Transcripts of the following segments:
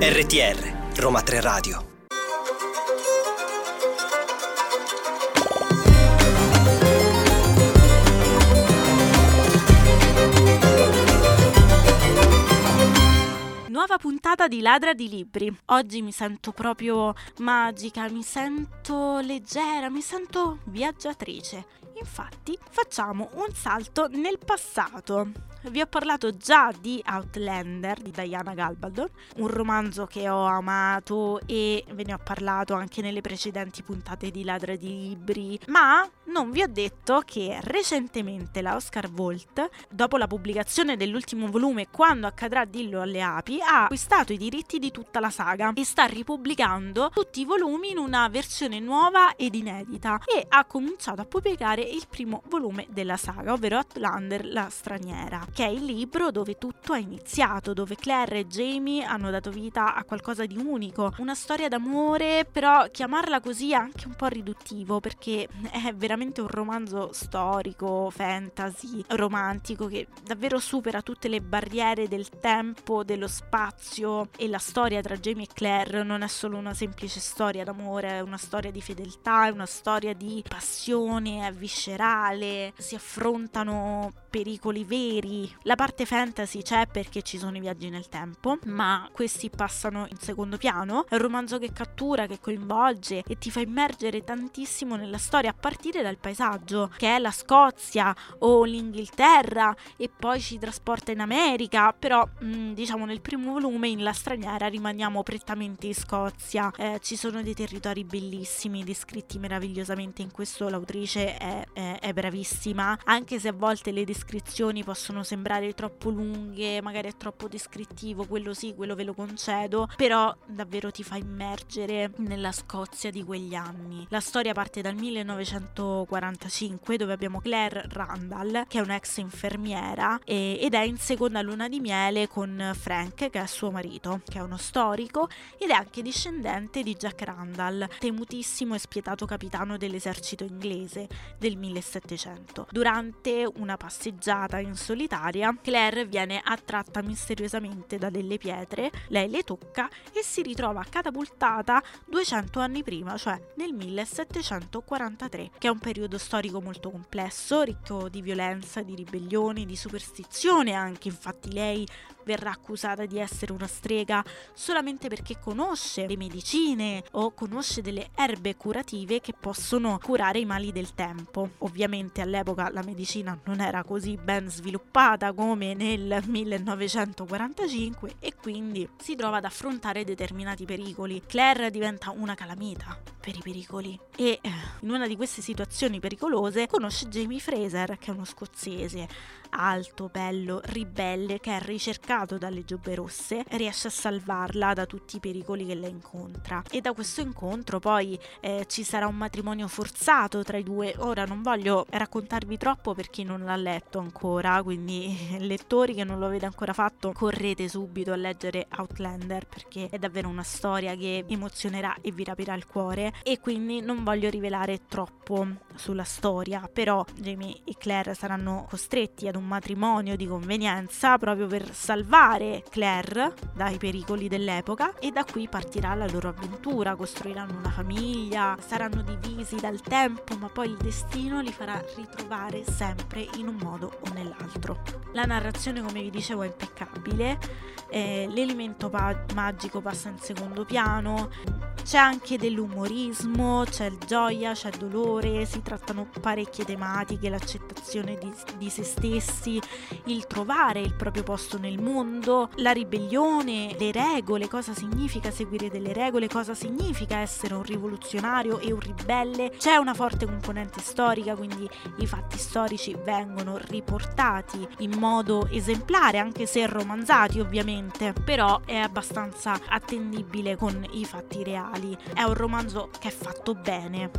RTR Roma 3 Radio nuova puntata di Ladra di Libri. Oggi mi sento proprio magica, mi sento leggera, mi sento viaggiatrice. Infatti facciamo un salto nel passato. Vi ho parlato già di Outlander di Diana Galbaldon, un romanzo che ho amato e ve ne ho parlato anche nelle precedenti puntate di Ladra di Libri, ma non vi ho detto che recentemente la Oscar Volt, dopo la pubblicazione dell'ultimo volume Quando accadrà Dillo alle api, ha acquistato i diritti di tutta la saga e sta ripubblicando tutti i volumi in una versione nuova ed inedita e ha cominciato a pubblicare il primo volume della saga, ovvero Outlander la straniera che è il libro dove tutto è iniziato, dove Claire e Jamie hanno dato vita a qualcosa di unico, una storia d'amore, però chiamarla così è anche un po' riduttivo perché è veramente un romanzo storico, fantasy, romantico che davvero supera tutte le barriere del tempo, dello spazio e la storia tra Jamie e Claire non è solo una semplice storia d'amore, è una storia di fedeltà, è una storia di passione, è viscerale, si affrontano pericoli veri. La parte fantasy c'è perché ci sono i viaggi nel tempo, ma questi passano in secondo piano. È un romanzo che cattura, che coinvolge e ti fa immergere tantissimo nella storia a partire dal paesaggio, che è la Scozia o l'Inghilterra e poi ci trasporta in America, però mh, mm, diciamo nel primo volume in La straniera rimaniamo prettamente in Scozia. Eh, ci sono dei territori bellissimi, descritti meravigliosamente in questo l'autrice è, è, è bravissima, anche se a volte le descrizioni possono sembrare troppo lunghe, magari è troppo descrittivo, quello sì, quello ve lo concedo, però davvero ti fa immergere nella Scozia di quegli anni. La storia parte dal 1945 dove abbiamo Claire Randall che è un'ex infermiera e, ed è in seconda luna di miele con Frank che è suo marito, che è uno storico ed è anche discendente di Jack Randall, temutissimo e spietato capitano dell'esercito inglese del 1700. Durante una passeggiata in solitaria, Claire viene attratta misteriosamente da delle pietre, lei le tocca e si ritrova catapultata 200 anni prima, cioè nel 1743, che è un periodo storico molto complesso, ricco di violenza, di ribellioni, di superstizione anche, infatti lei verrà accusata di essere una strega solamente perché conosce le medicine o conosce delle erbe curative che possono curare i mali del tempo. Ovviamente all'epoca la medicina non era così ben sviluppata come nel 1945 e quindi si trova ad affrontare determinati pericoli. Claire diventa una calamita per i pericoli e eh, in una di queste situazioni pericolose conosce Jamie Fraser che è uno scozzese alto, bello, ribelle che è ricercato dalle giobbe rosse, riesce a salvarla da tutti i pericoli che la incontra. E da questo incontro poi eh, ci sarà un matrimonio forzato tra i due. Ora non voglio raccontarvi troppo per chi non l'ha letto ancora, quindi lettori che non lo avete ancora fatto, correte subito a leggere Outlander perché è davvero una storia che emozionerà e vi rapirà il cuore. E quindi non voglio rivelare troppo sulla storia, però Jamie e Claire saranno costretti ad un matrimonio di convenienza proprio per salvare Claire dai pericoli dell'epoca e da qui partirà la loro avventura, costruiranno una famiglia, saranno divisi dal tempo ma poi il destino li farà ritrovare sempre in un modo o nell'altro. La narrazione come vi dicevo è impeccabile, eh, l'elemento pa- magico passa in secondo piano, c'è anche dell'umorismo, c'è gioia, c'è dolore, si trattano parecchie tematiche, l'accettazione di, di se stessi, il trovare il proprio posto nel mondo, la ribellione, le regole, cosa significa seguire delle regole, cosa significa essere un rivoluzionario e un ribelle. C'è una forte componente storica, quindi i fatti storici vengono riportati in modo esemplare, anche se romanzati ovviamente, però è abbastanza attendibile con i fatti reali reali. È un romanzo che è fatto bene.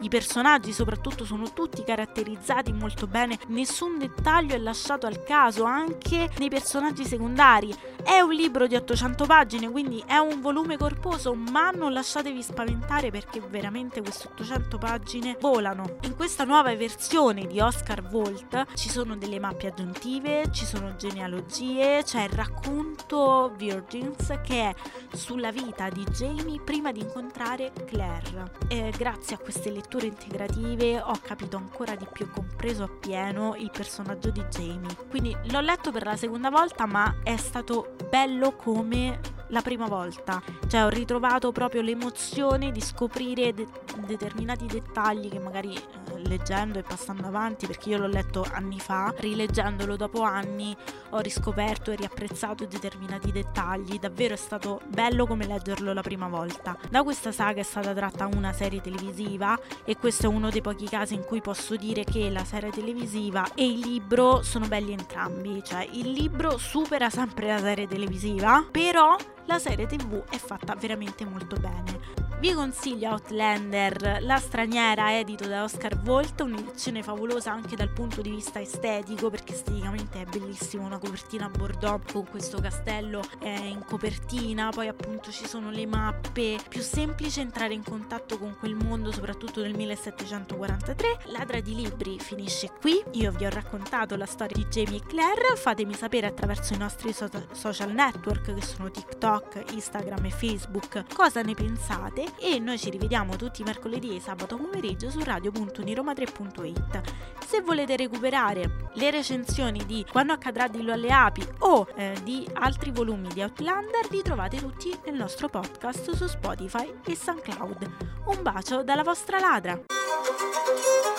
I personaggi soprattutto sono tutti caratterizzati molto bene, nessun dettaglio è lasciato al caso, anche nei personaggi secondari. È un libro di 800 pagine, quindi è un volume corposo, ma non lasciatevi spaventare perché veramente queste 800 pagine volano. In questa nuova versione di Oscar Volt ci sono delle mappe aggiuntive, ci sono genealogie, c'è il racconto Virgins che è sulla vita di Jamie prima di incontrare Claire. E grazie a queste letture integrative ho capito ancora di più, compreso appieno il personaggio di Jamie. Quindi l'ho letto per la seconda volta, ma è stato bello come la prima volta, cioè ho ritrovato proprio l'emozione di scoprire de- determinati dettagli che magari leggendo e passando avanti, perché io l'ho letto anni fa, rileggendolo dopo anni ho riscoperto e riapprezzato determinati dettagli, davvero è stato bello come leggerlo la prima volta. Da questa saga è stata tratta una serie televisiva e questo è uno dei pochi casi in cui posso dire che la serie televisiva e il libro sono belli entrambi, cioè il libro supera sempre la serie televisiva, però la serie tv è fatta veramente molto bene. Vi consiglio Outlander, La straniera, edito da Oscar Volt, un'edizione favolosa anche dal punto di vista estetico perché esteticamente è bellissimo, una copertina a bordeaux con questo castello in copertina, poi appunto ci sono le mappe, più semplice entrare in contatto con quel mondo soprattutto nel 1743. Ladra di libri finisce qui, io vi ho raccontato la storia di Jamie e Claire, fatemi sapere attraverso i nostri so- social network che sono TikTok, Instagram e Facebook cosa ne pensate e noi ci rivediamo tutti mercoledì e sabato pomeriggio su radio.uniromadre.it. Se volete recuperare le recensioni di Quando accadrà dillo alle api o eh, di altri volumi di Outlander, li trovate tutti nel nostro podcast su Spotify e SoundCloud. Un bacio dalla vostra ladra!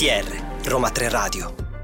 RTR Roma 3 Radio